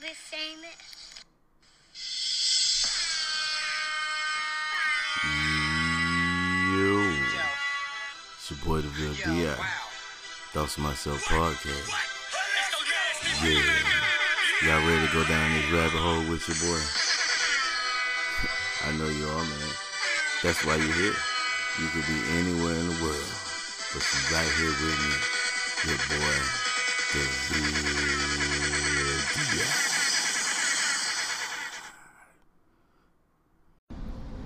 be famous? Yo, it's your boy, the real Di. Thoughts of Myself podcast. Yeah, y'all ready to go down this rabbit hole with your boy? I know you are, man. That's why you're here. You could be anywhere in the world, but you're right here with me, your boy, the real Di.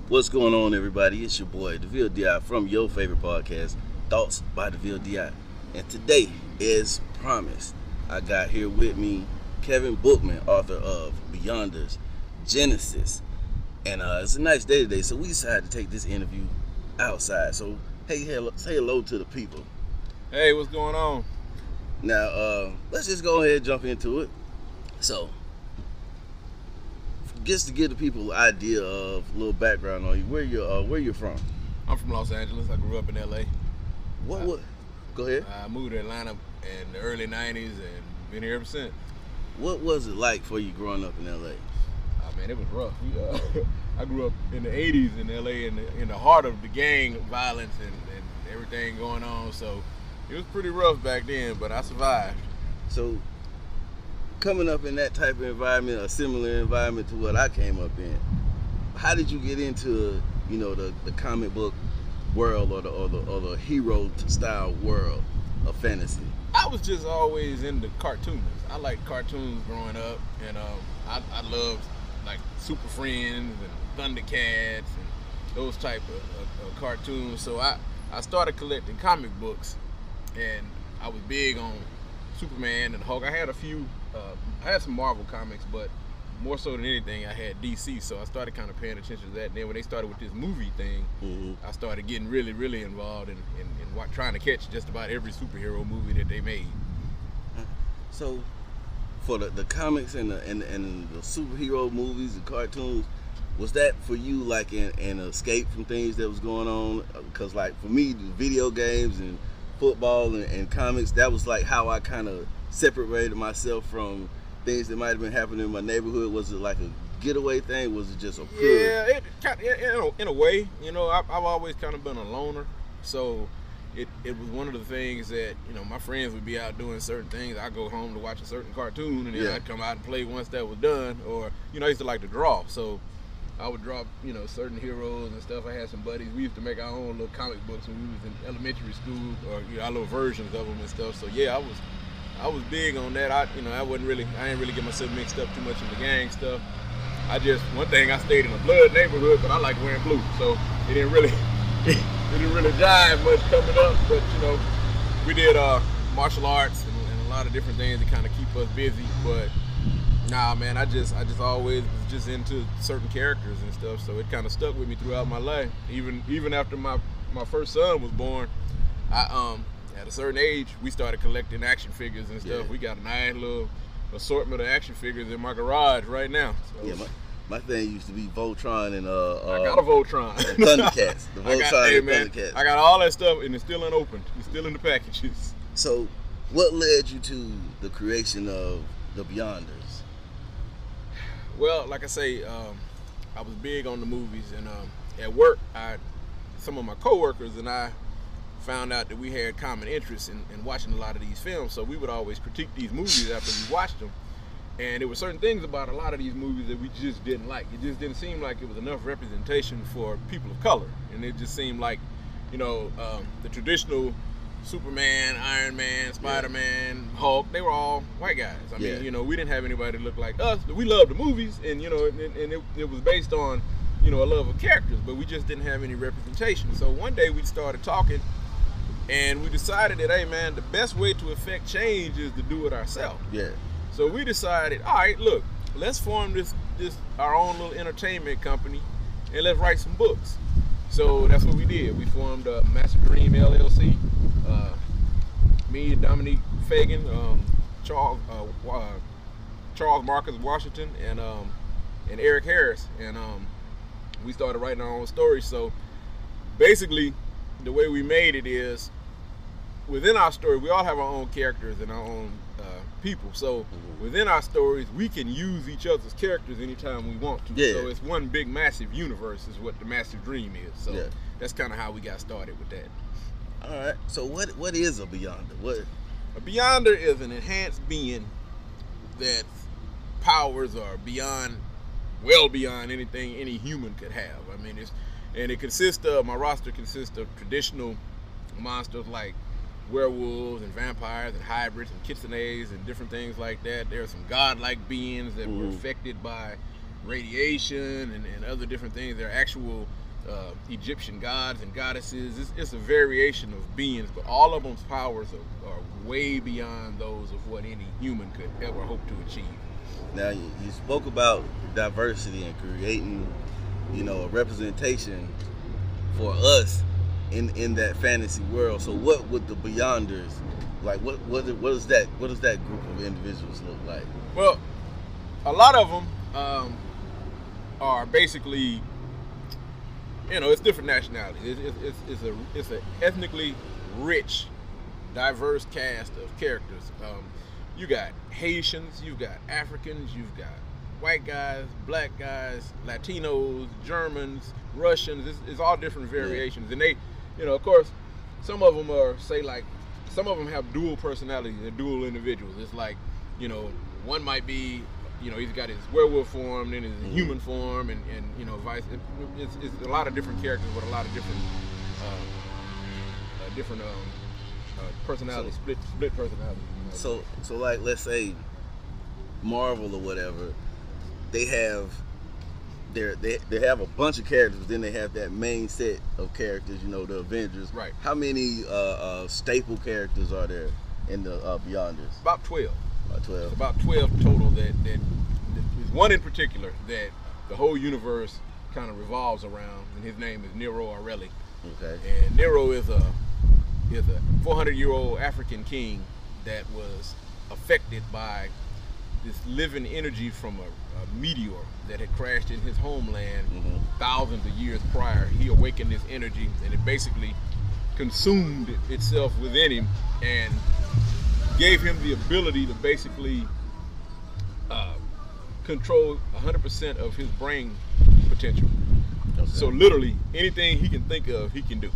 What's going on, everybody? It's your boy, DeVille Di, from your favorite podcast, Thoughts by DeVille Di. And today, as promised, I got here with me Kevin Bookman, author of Beyonders, Genesis. And uh, it's a nice day today, so we decided to take this interview outside. So, hey, hello, say hello to the people. Hey, what's going on? Now, uh, let's just go ahead and jump into it. So, just to give the people an idea of a little background on you, where you're, uh, where you're from. I'm from Los Angeles. I grew up in LA. What? Uh, What? Go ahead. I moved to Atlanta in the early 90s and been here ever since. What was it like for you growing up in LA? Oh, man, it was rough. We, uh, I grew up in the 80s in LA in the, in the heart of the gang violence and, and everything going on. So it was pretty rough back then, but I survived. So, coming up in that type of environment, a similar environment to what I came up in, how did you get into, you know, the, the comic book world or the or the, or the hero style world of fantasy? I was just always into cartoons. I liked cartoons growing up, and um, I, I loved like Super Friends and Thundercats and those type of, of, of cartoons. So I, I started collecting comic books, and I was big on Superman and Hulk. I had a few, uh, I had some Marvel comics, but more so than anything, I had DC. So I started kind of paying attention to that. And then when they started with this movie thing, Mm-hmm. I started getting really, really involved in, in, in wa- trying to catch just about every superhero movie that they made. So, for the, the comics and the and, and the superhero movies and cartoons, was that for you like an, an escape from things that was going on? Because like for me, the video games and football and, and comics, that was like how I kind of separated myself from things that might have been happening in my neighborhood. Was it like a getaway thing? Was it just a pure? Yeah, it kind in, in, a, in a way, you know, I, I've always kind of been a loner, so it, it was one of the things that you know my friends would be out doing certain things. I'd go home to watch a certain cartoon, and then Yeah. I'd come out and play once that was done. Or you know, I used to like to draw, so I would draw you know certain heroes and stuff. I had some buddies. We used to make our own little comic books when we was in elementary school, or you know, our little versions of them and stuff. So yeah, I was I was big on that. I you know I wasn't really I didn't really get myself mixed up too much in the gang stuff. I just one thing I stayed in a blood neighborhood, but I like wearing blue, so it didn't really it didn't really jive much coming up. But you know, we did uh, martial arts and, and a lot of different things to kind of keep us busy. But nah, man, I just I just always was just into certain characters and stuff, so it kind of stuck with me throughout my life. Even even after my my first son was born, I um at a certain age we started collecting action figures and stuff. Yeah. We got a nice little assortment of action figures in my garage right now. So Yeah, my, my thing used to be Voltron and uh, uh I got a Voltron. Thundercats. The I got, Voltron hey, man, Thundercats. I got all that stuff and it's still unopened. It's still in the packages. So, what led you to the creation of the Beyonders? Well, like I say, um, I was big on the movies, and um, at work, I some of my coworkers and I found out that we had common interests in, in watching a lot of these films. So we would always critique these movies after we watched them. And there were certain things about a lot of these movies that we just didn't like. It just didn't seem like it was enough representation for people of color, and it just seemed like, you know, um, the traditional Superman, Iron Man, Spider Man, Hulk, they were all white guys. I Yeah. mean, you know, we didn't have anybody that looked like us. We loved the movies, and you know, and, and it, it was based on, you know, a love of characters, but we just didn't have any representation. So one day we started talking, and we decided that, hey man, the best way to affect change is to do it ourselves. Yeah. So we decided, all right, look, let's form this this our own little entertainment company, and let's write some books. So that's what we did. We formed uh, Massive Dream LLC. Uh, me, Dominique Fagan, um, Charles uh, Charles Marcus Washington, and um, and Eric Harris, and um, we started writing our own stories. So basically, the way we made it is within our story, we all have our own characters and our own uh, people. So Mm-hmm. within our stories, we can use each other's characters anytime we want to. Yeah. So it's one big massive universe is what the massive dream is. So Yeah. that's kind of how we got started with that. All right. So what what is a beyonder? What? A Beyonder is an enhanced being that powers are beyond, well beyond anything any human could have. I mean, it's and it consists of my roster consists of traditional monsters like werewolves and vampires and hybrids and kitsunes and different things like that. There are some godlike beings that were Mhm. affected by radiation and, and other different things. There are actual uh, Egyptian gods and goddesses. It's, it's a variation of beings, but all of them's powers are, are way beyond those of what any human could ever hope to achieve. Now you spoke about diversity and creating, you know, a representation for us in in that fantasy world. So what would the Beyonders like? What what what is that? What does that group of individuals look like? Well, a lot of them um, are basically, you know, it's different nationalities. It's, it's, it's, a it's an ethnically rich, diverse cast of characters. Um, you got Haitians, you've got Africans, you've got white guys, black guys, Latinos, Germans, Russians. It's, it's all different variations, and they, you know, of course, some of them are say like, some of them have dual personalities. They're dual individuals. It's like, you know, one might be, you know, he's got his werewolf form, then his Mhm. human form, and, and you know, vice. It, it's, it's a lot of different characters with a lot of different, uh, uh, different um, uh, personalities, So- split split personalities. you know. So so like let's say Marvel or whatever, they have their they they have a bunch of characters, but then they have that main set of characters. You know, the Avengers. Right. How many uh, uh, staple characters are there in the uh, Beyonders? about twelve. About twelve. It's about 12 total that, that, that there's one in particular that the whole universe kind of revolves around, and his name is Nero Aureli. Okay. And Nero is a is a 400 year old African king that was affected by this living energy from a, a meteor that had crashed in his homeland Mhm. thousands of years prior. He awakened this energy, and it basically consumed itself within him and gave him the ability to basically uh, control 100% of his brain potential. Okay. So literally anything he can think of, he can do.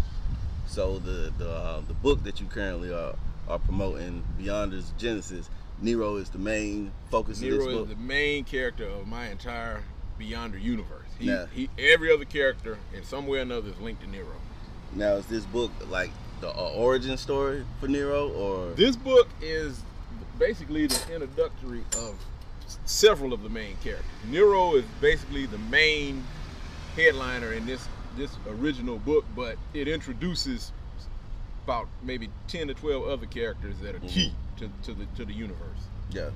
So the the uh, the book that you currently are are promoting, Beyonders Genesis, Nero is the main focus of this Nero book. is the main character of my entire Beyonder universe. He, Yeah. he, every other character in some way or another is linked to Nero. now is this book like the uh, origin story for Nero, or This book is basically the introductory of several of the main characters. Nero is basically the main headliner in this this original book, but it introduces about maybe 10 to 12 other characters that are key to, to the to the universe. yeah,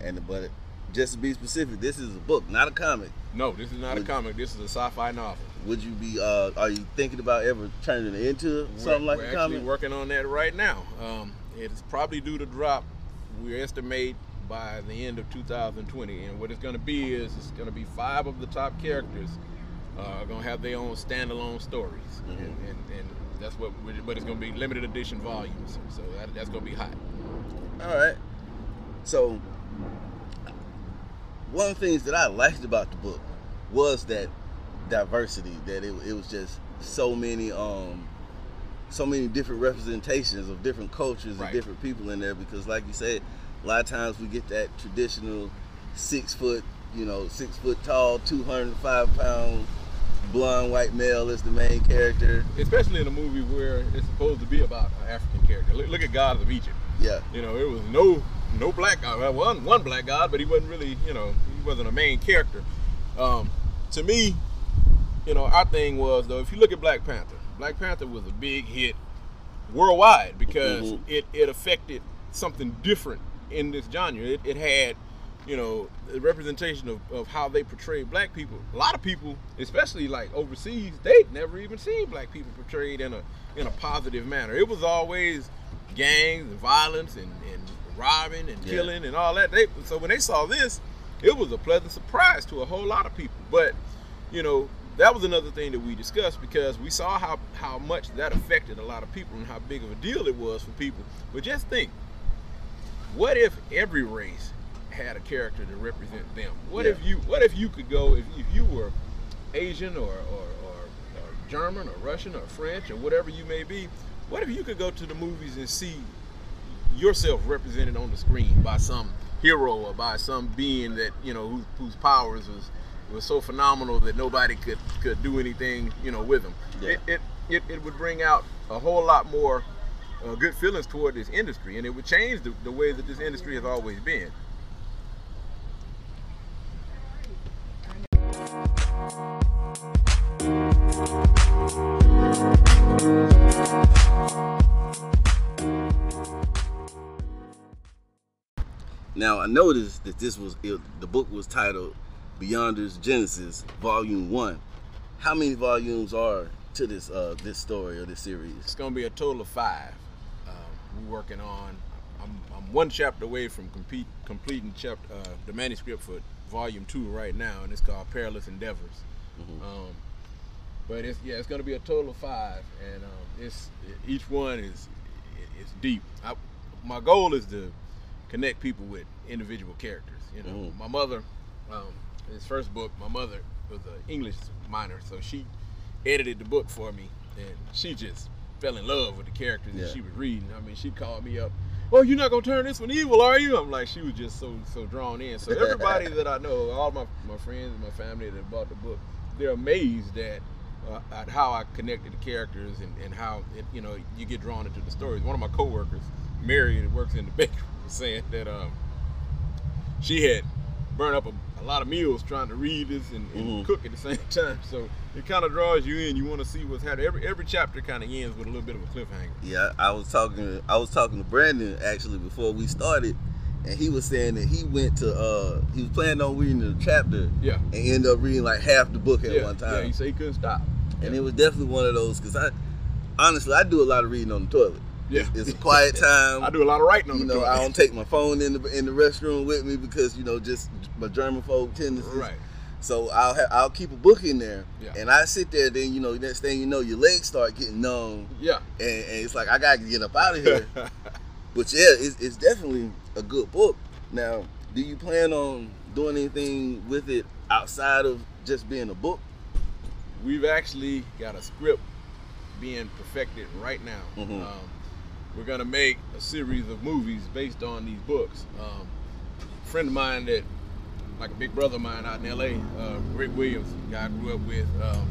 and but just to be specific, this is a book, not a comic. No, this is not a comic. This is a sci-fi novel. Would you be? Uh, are you thinking about ever turning it into something we're, like we're a actually comic? working on that right now. Um, it's probably due to drop. We estimate by the end of 2020, and what it's going to be is it's going to be five of the top characters uh, are going to have their own standalone stories, Mhm. and, and, and that's what. but it's going to be limited edition volumes, so that, that's going to be hot. All right. So one of the things that I liked about the book was that diversity. That it, it was just so many um so many different representations of different cultures Right. and different people in there. Because like you said, a lot of times we get that traditional six foot, you know, six foot tall, two hundred five pound blonde white male is the main character. Especially in a movie where it's supposed to be about an African character. Look, look at Gods of Egypt. Yeah. You know, it was no no black guy. Well, one one black guy, but he wasn't really, you know, he wasn't a main character. Um, to me, you know, our thing was though, if you look at Black Panther, Black Panther was a big hit worldwide because Mhm. it, it affected something different in this genre. It, it had, you know, the representation of, of how they portrayed black people. A lot of people, especially like overseas, they'd never even seen black people portrayed in a in a positive manner. It was always gangs and violence and, and robbing and Yeah. killing and all that. They, so when they saw this, it was a pleasant surprise to a whole lot of people. But you know, that was another thing that we discussed because we saw how how much that affected a lot of people and how big of a deal it was for people. But just think, what if every race had a character to represent them? What Yeah. if you what if you could go if, if you were Asian or, or, or, or German or Russian or French or whatever you may be, what if you could go to the movies and see yourself represented on the screen by some hero or by some being that you know whose, whose powers was was so phenomenal that nobody could could do anything you know with them. Yeah. It, it it it would bring out a whole lot more uh, good feelings toward this industry, and it would change the, the way that this industry has always been. Noticed that this was it, the book was titled Beyonders Genesis Volume One. How many volumes are to this uh, this story or this series? It's gonna be a total of five. Um, we're working on. I'm, I'm one chapter away from compete, completing chapter uh, the manuscript for volume two right now, and it's called Perilous Endeavors. Um, but it's yeah, it's gonna be a total of five, and um, it's each one is it's deep. I, my goal is to connect people with individual characters. You know, Mhm. my mother, um, his first book, my mother was an English minor, so she edited the book for me, and she just fell in love with the characters Yeah. that she was reading. I mean, she called me up. Oh, you're not gonna turn this one evil, are you? I'm like, she was just so so drawn in. So everybody that I know, all my my friends and my family that bought the book, they're amazed at uh, at how I connected the characters and, and how it, you know you get drawn into the stories. One of my coworkers, Mary, that works in the bakery, was saying that um, she had burned up a, a lot of meals trying to read this and, and Mhm. cook at the same time. So it kind of draws you in. You want to see what's happening. Every every chapter kind of ends with a little bit of a cliffhanger. Yeah, I was talking. I was talking to Brandon actually before we started, and he was saying that he went to. uh He was planning on reading the chapter Yeah. and ended up reading like half the book at yeah, one time. yeah. He said he couldn't stop. and yeah. it was definitely one of those because I, honestly, I do a lot of reading on the toilet. Yeah. It's a quiet time. I do a lot of writing on you the know. I don't take my phone in the in the restroom with me because you know just my germaphobe tendencies. Right. So I'll ha- I'll keep a book in there, Yeah. and I sit there. Then you know, next thing you know, your legs start getting numb, Yeah. and, and it's like I gotta get up out of here. but yeah, it's, it's definitely a good book. Now, do you plan on doing anything with it outside of just being a book? We've actually got a script being perfected right now. Mhm. Um, we're gonna make a series of movies based on these books. Um, a friend of mine that, like a big brother of mine out in L.A., uh, Rick Williams, guy I grew up with, um,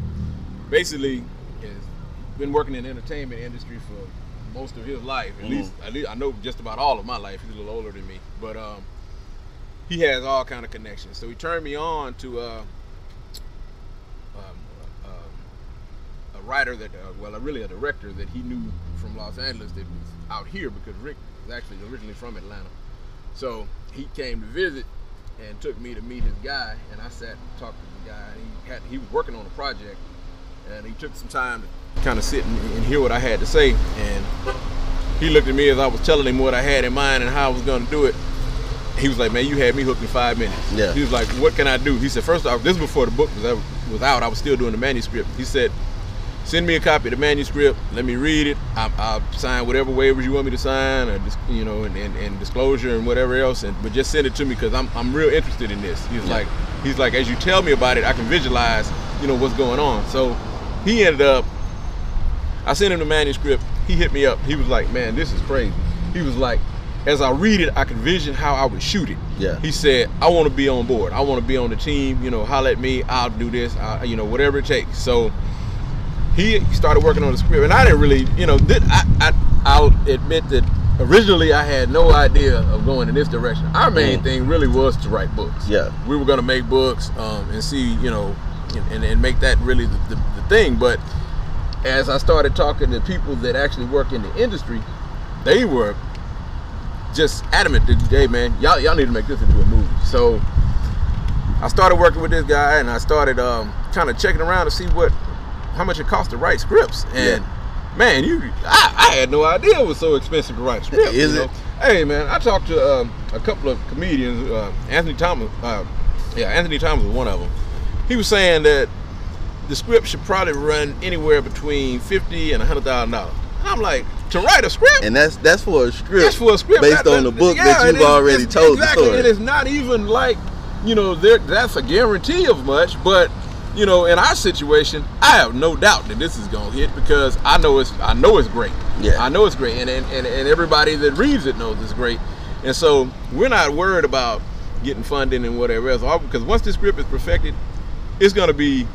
basically has been working in the entertainment industry for most of his life. At Mhm. least, at least I know just about all of my life. He's a little older than me, but um, he has all kind of connections. So he turned me on to. Uh, um, writer that, uh, well, really a director that he knew from Los Angeles that was out here because Rick was actually originally from Atlanta. So he came to visit and took me to meet his guy, and I sat and talked to the guy. And he had he was working on a project, and he took some time to kind of sit and, and hear what I had to say. And he looked at me as I was telling him what I had in mind and how I was going to do it. He was like, "Man, you had me hooked in five minutes." Yeah. He was like, "What can I do?" He said, first off, this is before the book was ever, was out. I was still doing the manuscript." He said, "Send me a copy of the manuscript. Let me read it. I, I'll sign whatever waivers you want me to sign, or dis- you know, and, and, and disclosure and whatever else. And but just send it to me because I'm I'm real interested in this." He's like, he's like, as you tell me about it, I can visualize, you know, what's going on. So he ended up I sent him the manuscript. He hit me up. He was like, "Man, this is crazy." He was like, "As I read it, I can vision how I would shoot it." Yeah. He said, "I want to be on board. I want to be on the team. You know, holler at me. I'll do this. I, you know, whatever it takes." So he started working on the script, and I didn't really, you know, did, I, I I'll admit that originally I had no idea of going in this direction. Our main Mm. thing really was to write books Yeah. we were going to make books um, and see, you know, and, and make that really the, the, the thing. But as I started talking to people that actually work in the industry, they were just adamant that, hey man, y'all, y'all need to make this into a movie. So I started working with this guy and I started um, kind of checking around to see what, how much it costs to write scripts. And man, you, I, I had no idea it was so expensive to write a script. Is you it? Hey man, I talked to um, a couple of comedians. Uh, Anthony Thomas, uh, yeah, Anthony Thomas was one of them. He was saying that the script should probably run anywhere between fifty and hundred thousand dollars. I'm like, to write a script, and that's that's for a script. That's for a script based that, on the book yeah, that you've already told exactly, the story. And it's not even like, you know, there that's a guarantee of much, but you know, in our situation, I have no doubt that this is gonna hit because I know it's I know it's great. Yeah. I know it's great, and and, and, and everybody that reads it knows it's great, and so we're not worried about getting funding and whatever else. All- Because once this script is perfected, it's gonna be.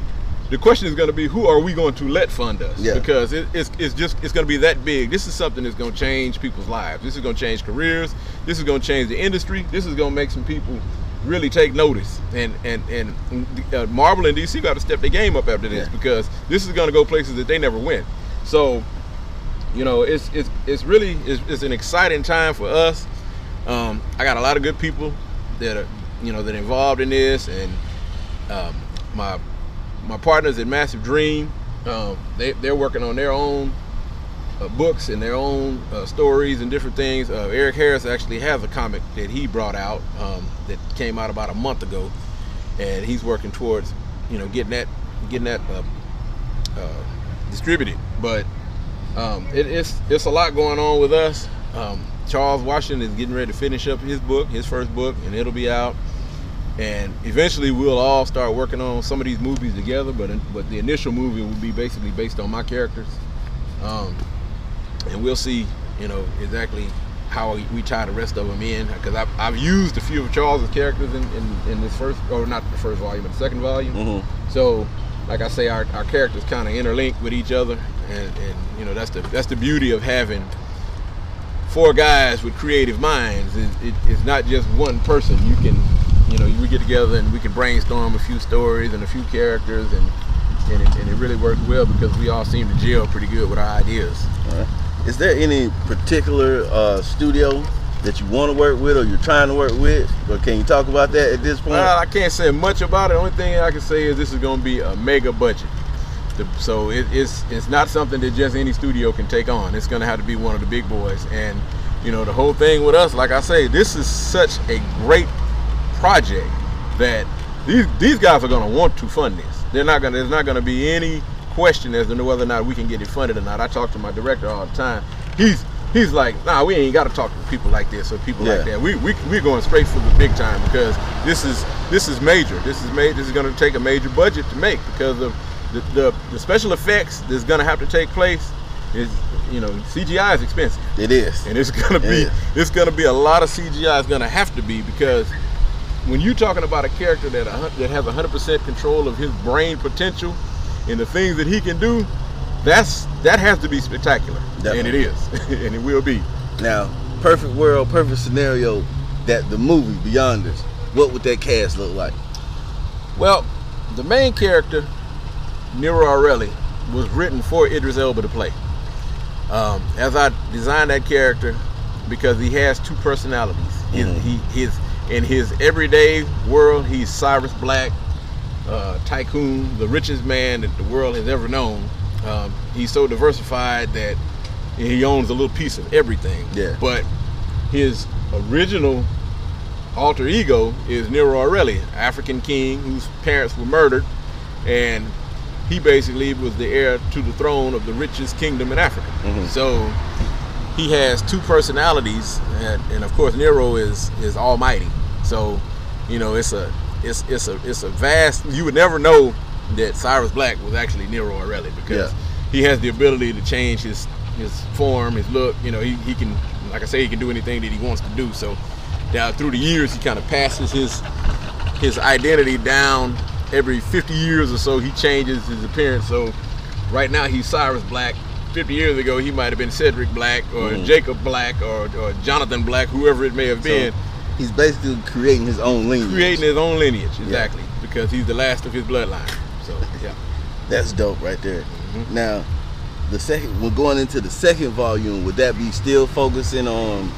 The question is going to be who are we going to let fund us? Yeah. Because it, it's, it's just it's going to be that big. This is something that's going to change people's lives. This is going to change careers. This is going to change the industry. This is going to make some people really take notice. And and and uh, Marvel and DC got to step their game up after this Yeah. because this is going to go places that they never went. So, you know, it's it's it's really it's, it's an exciting time for us. Um, I got a lot of good people that are you know that are involved in this, and um, my my partners at Massive Dream, um, they they're working on their own books and their own uh, stories and different things. Uh, Eric Harris actually has a comic that he brought out um, that came out about a month ago, and he's working towards you know getting that getting that uh, uh, distributed. But um, it, it's it's a lot going on with us. Um, Charles Washington is getting ready to finish up his book, his first book, and it'll be out. And eventually, we'll all start working on some of these movies together. But but the initial movie will be basically based on my characters, um, and we'll see, you know, exactly how we, tie the rest of them in. Because I've, I've used a few of Charles's characters in, in, in this first, or not the first volume, but the second volume. Mhm. So, like I say, our, our characters kind of interlink with each other, and, and you know that's the that's the beauty of having four guys with creative minds. It, it, it's not just one person. You can, you know, we get together and we can brainstorm a few stories and a few characters, and and it, and it really works well because we all seem to gel pretty good with our ideas. All right. Is there any particular uh, studio that you want to work with or you're trying to work with? Or can you talk about that at this point? Well, I can't say much about it. The only thing I can say is this is going to be a mega budget. So it, it's it's not something that just any studio can take on. It's going to have to be one of the big boys. And you know the whole thing with us, like I say, this is such a great project that these these guys are going to want to fund this. They're not going. There's not going to be any question as to know whether or not we can get it funded or not. I talk to my director all the time. He's he's like, nah, we ain't got to talk to people like this or people like that. We we we're going straight for the big time because this is this is major. This is made. This is going to take a major budget to make because of the, the, the special effects that's going to have to take place. Is you know CGI is expensive It is. and it's gonna be Yeah. it's gonna be a lot of CGI. It's gonna have to be because when you're talking about a character that a, that has 100% control of his brain potential and the things that he can do, that's that has to be spectacular, and it is, and it will be. Now, perfect world, perfect scenario that the movie Beyonders, what would that cast look like? Well, the main character, Nero Aureli, was written for Idris Elba to play. Um, as I designed that character, because he has two personalities. His, Mhm. he, his, in his everyday world, he's Cyrus Black, uh, tycoon, the richest man that the world has ever known. Um, he's so diversified that he owns a little piece of everything. Yeah. But his original alter ego is Nero Aureli, African king whose parents were murdered, and he basically was the heir to the throne of the richest kingdom in Africa. Mhm. So he has two personalities, and, and of course Nero is is almighty. So you know it's a it's it's a it's a vast. You would never know that Cyrus Black was actually Nero Aureli because Yeah. he has the ability to change his his form, his look. You know, he, he can, like I say, he can do anything that he wants to do. So, down through the years, he kind of passes his his identity down every 50 years or so. He changes his appearance. So, right now he's Cyrus Black. 50 years ago, he might have been Cedric Black or Mhm. Jacob Black or, or Jonathan Black, whoever it may have been, So he's basically creating his own lineage. creating his own lineage. Exactly, because he's the last of his bloodline. So, yeah. That's dope right there. Mm-hmm. Now, the second we're going into the second volume. Would that be still focusing on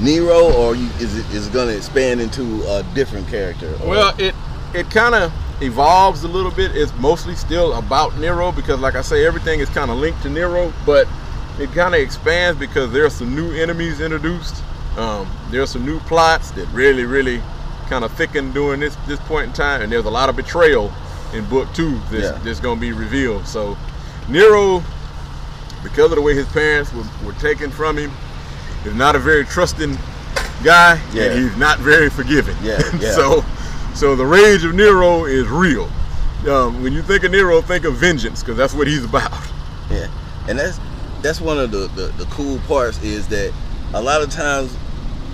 Nero, or you, is it is it going to expand into a different character? Or- Well, it it kind of evolves a little bit. It's mostly still about Nero because, like I say, everything is kind of linked to Nero, but it kind of expands because there are some new enemies introduced. Um, there are some new plots that really, really kind of thicken during this this point in time, and there's a lot of betrayal in book two that's, Yeah. that's going to be revealed. So Nero, because of the way his parents were, were taken from him, is not a very trusting guy, Yeah. and he's not very forgiving. Yeah, yeah. so, so the rage of Nero is real. Um, when you think of Nero, think of vengeance, because that's what he's about. Yeah, and that's that's one of the, the the cool parts is that a lot of times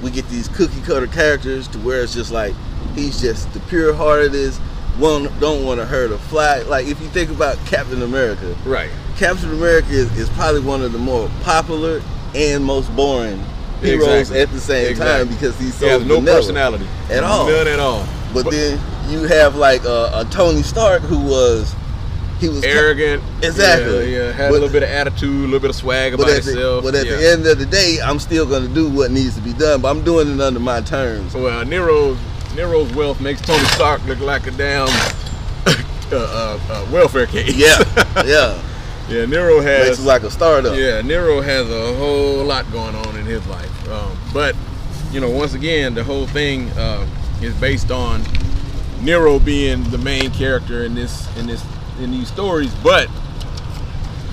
we get these cookie cutter characters to where it's just like he's just the pure hearted one don't want to hurt a fly Like if you think about Captain America, Right. Captain America is, is probably one of the more popular and most boring heroes Exactly. at the same Exactly. time because he's so he has no personality At all. None at all. But, then you have like a, a Tony Stark who was he was arrogant. Exactly. Yeah, yeah, had But- a little bit of attitude, a little bit of swag But about at, the, himself. but at yeah. the end of the day, I'm still going to do what needs to be done. But I'm doing it under my terms. Uh, Nero's Nero's wealth makes Tony Stark look like a damn uh, uh, uh, welfare case. Yeah, yeah. yeah. Nero has Makes like a startup. yeah. Nero has a whole lot going on in his life. Um, but you know, once again, the whole thing uh, is based on Nero being the main character in this in this in these stories, but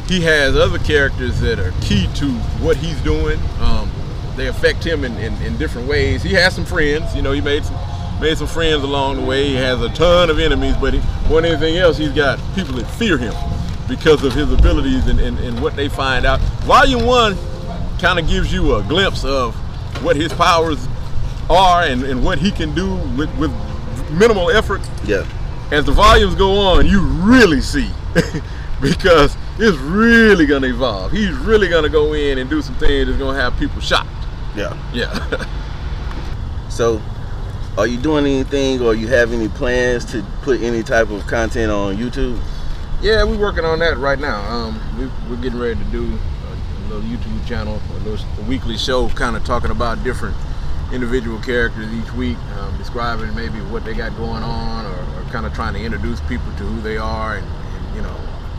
he has other characters that are key to what he's doing. Um, they affect him in, in, in different ways. He has some friends, you know, he made some made some friends along the way. He has a ton of enemies, but he, more than anything else, he's got people that fear him because of his abilities and, and, and what they find out. Volume one kind of gives you a glimpse of what his powers are and, and what he can do with, with minimal effort Yeah. As the volumes go on, you really see because it's really gonna evolve. He's really gonna go in and do some things that's gonna have people shocked. Yeah. Yeah. So, are you doing anything or you have any plans to put any type of content on YouTube? yeah, we're working on that right now. Um, we, we're getting ready to do a, a little YouTube channel, a, little, a weekly show, kind of talking about different individual characters each week, um, describing maybe what they got going on, or, or kind of trying to introduce people to who they are, and, and you know,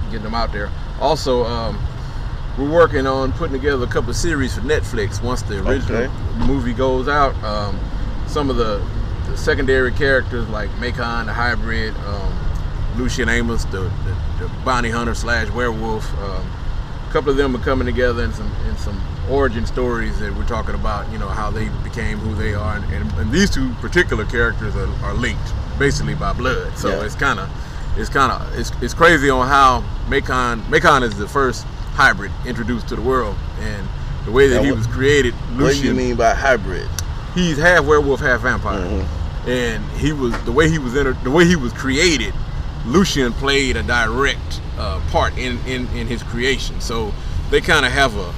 getting them out there. Also, um, we're working on putting together a couple of series for Netflix once the original Okay. movie goes out. Um, some of the, the secondary characters like Macon, the hybrid, um, Lucian Amos, the, the, the bounty hunter slash werewolf. Um, a couple of them are coming together in some in some origin stories that we're talking about. You know how they became who they are, and, and, and these two particular characters are, are linked basically by blood. So Yeah. it's kind of it's kind of it's, it's crazy on how Macon Macon is the first hybrid introduced to the world, and the way that Now he was created, What do you mean by hybrid? he's half werewolf, half vampire, Mhm. and he was the way he was inter- the way he was created. Lucian played a direct uh, part in, in in his creation, so they kind of have a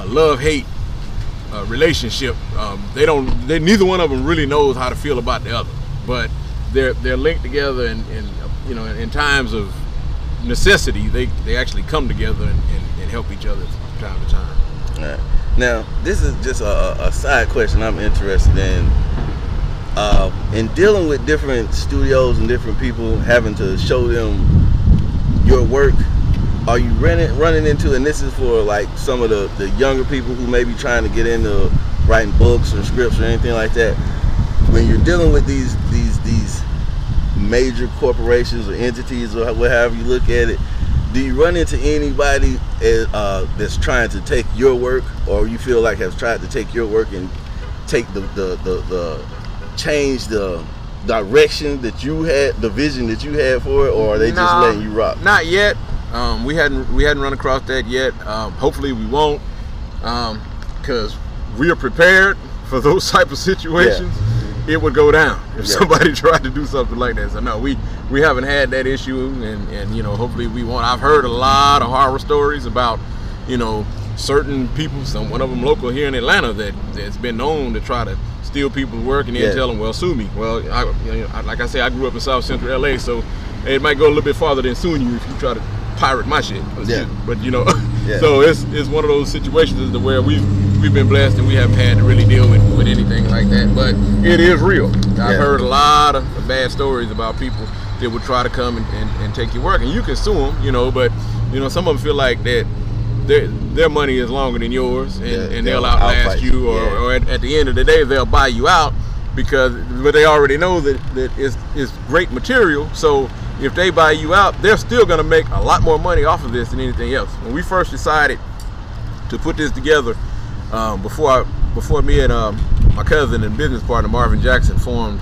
a love hate uh, relationship. Um, they don't. They neither one of them really knows how to feel about the other, but they're they're linked together, and, and you know, in, in times of necessity, they they actually come together and, and, and help each other from time to time. Now, this is just a, a- side question I'm interested in. Uh, in dealing with different studios and different people, having to show them your work, are you running running into? And this is for like some of the the younger people who may be trying to get into writing books or scripts or anything like that. When you're dealing with these major corporations or entities or whatever you look at it, do you run into anybody uh, that's trying to take your work or you feel like has tried to take your work and take the the, the, the change the direction that you had the vision that you had for it or are they just letting you rock Not yet. Um, we hadn't we hadn't run across that yet. Um, hopefully we won't, because we are prepared for those type of situations. It would go down if Yeah. somebody tried to do something like that. So no, we we haven't had that issue, and and you know hopefully we won't. I've heard a lot of horror stories about you know certain people. Some one of them local here in Atlanta that that's been known to try to steal people's work and then Yeah. tell them, well, sue me. Well, I, you know, I, like I say, I grew up in South Central LA, so it might go a little bit farther than suing you if you try to pirate my shit. Yeah. But you know, Yeah. so it's it's one of those situations where we've we've been blessed and we haven't had to really deal with, with anything like that. But it is real. I've Yeah. heard a lot of bad stories about people that would try to come and, and, and take your work, and you can sue them, you know. But you know, some of them feel like that their their money is longer than yours, and, Yeah, and they'll they'll outlast you, or, yeah. or at, at the end of the day, they'll buy you out because but they already know that that it's, it's great material. So if they buy you out, they're still gonna make a lot more money off of this than anything else. When we first decided to put this together, um, before I, before me and um, my cousin and business partner Marvin Jackson formed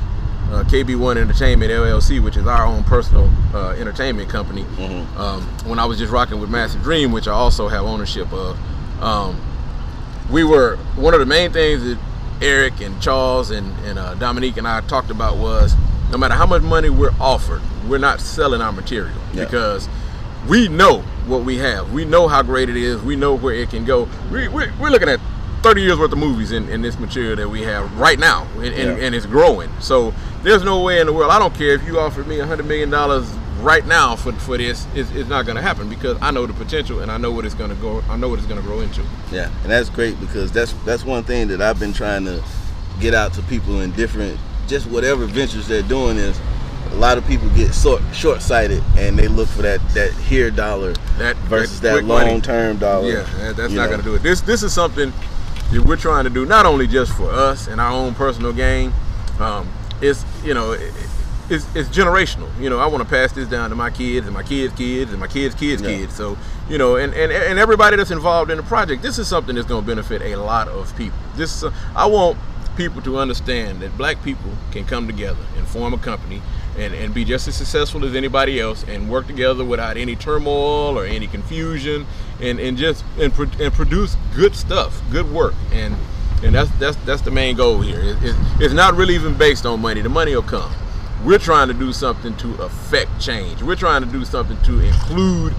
uh, KB1 Entertainment LLC, which is our own personal uh, entertainment company. Mm-hmm. Um, when I was just rocking with Massive Dream, which I also have ownership of, um, we were one of the main things that Eric and Charles and, and uh, Dominique and I talked about was no matter how much money we're offered, we're not selling our material yeah. because we know what we have. We know how great it is. We know where it can go. We, we're looking at 30 years worth of movies in, in this material that we have right now, and, and, yeah. and, it's growing. So there's no way in the world. I don't care if you offered me a hundred million dollars right now for, for this. It's, it's not going to happen because I know the potential and I know what it's going to go. I know what it's going to grow into. Yeah, and that's great because that's that's one thing that I've been trying to get out to people in different, just whatever ventures they're doing is. A lot of people get short short sighted and they look for that that here dollar that versus that, that long term dollar. Yeah, that's not going to do it. This this is something that we're trying to do not only just for us and our own personal gain. Um, it's you know it, it's, it's generational. You know, I want to pass this down to my kids and my kids' kids and my kids' kids' yeah. kids. So, you know, and, and, and everybody that's involved in the project, this is something that's going to benefit a lot of people. This uh, I want people to understand that black people can come together and form a company and, and be just as successful as anybody else and work together without any turmoil or any confusion and, and just and, pro- and produce good stuff, good work. And and that's that's that's the main goal here. It, it, it's not really even based on money. The money will come. We're trying to do something to affect change. We're trying to do something to include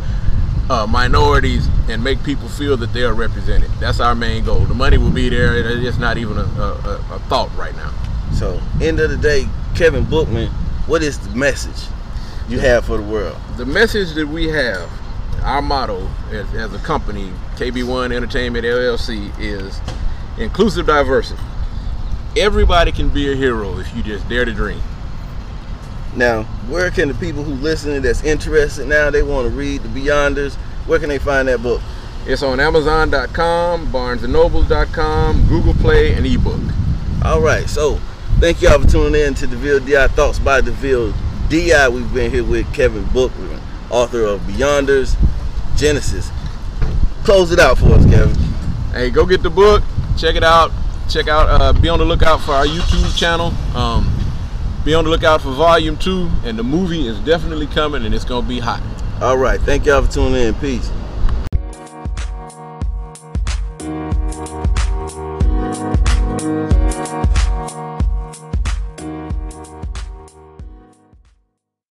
uh, minorities and make people feel that they are represented. That's our main goal. The money will be there. It's not even a, a, a thought right now. So, end of the day, Kevin Bookman, what is the message you have for the world? The message that we have, our motto as, as a company, KB1 Entertainment LLC, is inclusive diversity. Everybody can be a hero if you just dare to dream. Now, where can the people who listening that's interested now they want to read the Beyonders, where can they find that book? It's on Amazon.com, BarnesandNobles.com, Google Play, and ebook. All right, so thank y'all for tuning in to DeVille DI Thoughts by DeVille DI. We've been here with Kevin Bookman, author of Beyonders Genesis. Close it out for us, Kevin. Hey, go get the book, check it out. Check out, uh, be on the lookout for our YouTube channel. Um, be on the lookout for volume two, and the movie is definitely coming, and it's gonna be hot. All right, thank y'all for tuning in. Peace.